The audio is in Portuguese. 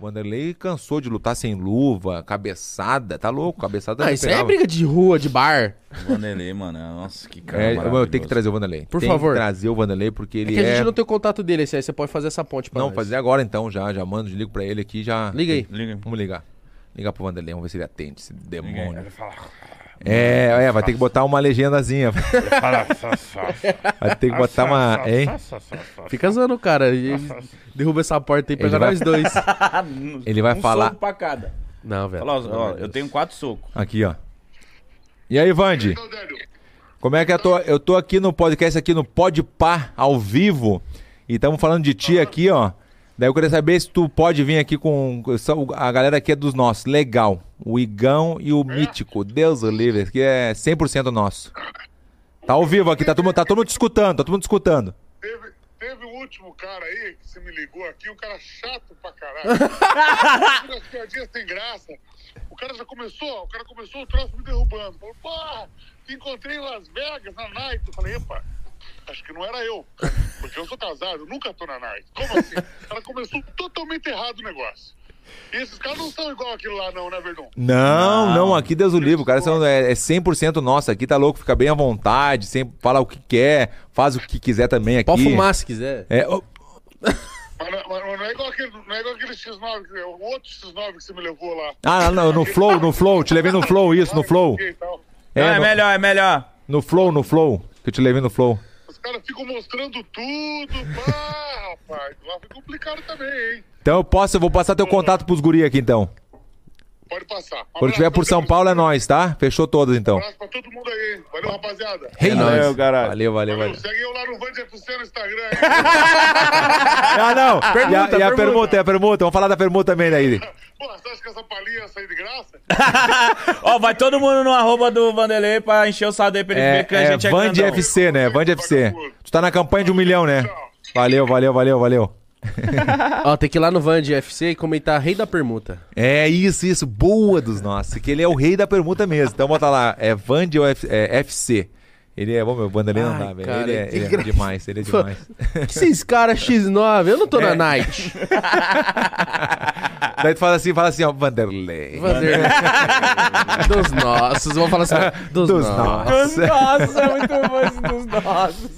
O Vanderlei cansou de lutar sem luva, cabeçada, tá louco, cabeçada. Ah, isso aí é briga de rua, de bar. Vanderlei, mano. Nossa, que cara. É, eu tenho que trazer o Vanderlei. Por Tem favor. que trazer o Vanderlei porque É ele que a é. gente não tem o contato dele, esse aí você pode fazer essa ponte pra Não, nós. fazer agora então, já, já mando, ligo pra ele aqui, já. Liga aí. Liga. Vamos ligar. Ligar pro Vanderlei, vamos ver se ele atende, esse Liga. demônio. Ele fala. É, é, vai ter que botar uma legendazinha. Vai ter que botar uma. Hein? Fica zoando o cara. Derruba essa porta aí e pega vai- nós dois. Ele vai um falar. soco pra cada. Não, velho. Fala, ó, eu tenho quatro socos. Aqui, ó. E aí, Vande? Então, Como é que eu tô? Eu tô aqui no podcast, aqui no Pode Par, ao vivo. E estamos falando de ti aqui, ó. Daí eu queria saber se tu pode vir aqui com. A galera aqui é dos nossos. Legal. O Igão e o Mítico. Deus o livre. Aqui é 100% nosso. Tá ao vivo aqui. Tá todo, mundo- tá todo mundo te escutando. Tá todo mundo te escutando. teve, teve o último cara aí que você me ligou aqui, um cara chato pra caralho. Umas piadinhas sem graça. O cara já começou, o cara começou o troço me derrubando. Falou, porra, te encontrei em Las Vegas, na Night. Eu falei, epa, acho que não era eu. Porque eu sou casado, eu nunca tô na Night. Como assim? O cara começou totalmente errado o negócio. Esses caras não são igual aquilo lá, não, né, Verdão? Não, não, aqui Deus o livre. O cara são, é, é 100% nosso. Aqui tá louco, fica bem à vontade. Sempre fala o que quer, faz o que quiser também aqui. Pode fumar se quiser. É, ô, Mas, não- mas não é igual aquele, não é igual aquele X9, que- o outro X9 que você me levou lá. Ah, não, no Flow, no Flow. Te levei no Flow, isso, no Flow. E tal. É, é no- melhor, é melhor. No Flow, no Flow. Que eu te levei no Flow. Os caras ficam mostrando tudo. Pá, rapaz. Lá foi complicado também, hein? Então eu posso, eu vou passar teu contato pros guri aqui então. Pode passar. Um Quando tiver por São Paulo é nós, tá? Fechou todas Um então. abraço pra todo mundo aí? Valeu, rapaziada. Hey, nóis. valeu, caralho. valeu, valeu, valeu. Segue eu lá no Vand FC no Instagram, hein? Ah, não. e a, Pergunta, e a pergunta. permuta, e a permuta. Vamos falar da permuta também daí. Pô, você acha que essa palhinha ia sair de graça? Ó, vai todo mundo no arroba do Vanderlei pra encher o saldo aí pra ele É, ver que a é gente é Vand grandão. FC, né? Vand FC. Tu tá na campanha de um milhão, né? Valeu, valeu, valeu, valeu. Ó, tem que ir lá no Van de FC e comentar Rei da Permuta. É isso, isso. Boa dos nossos. Que ele é o rei da permuta mesmo. Então bota lá. É Vand ou F- é, FC. Ele é. Bom, meu Vanderlei não Ai, dá, velho. cara, Ele é, que ele é gra- demais. Ele é demais. Que esses caras X9? Eu não tô É. na Night. Daí tu fala assim, fala assim, ó, Vanderlei. Vanderlei. dos nossos. Vamos falar assim. Dos, Dos nossos. nossos. Nossa, é muito bom esse dos nossos.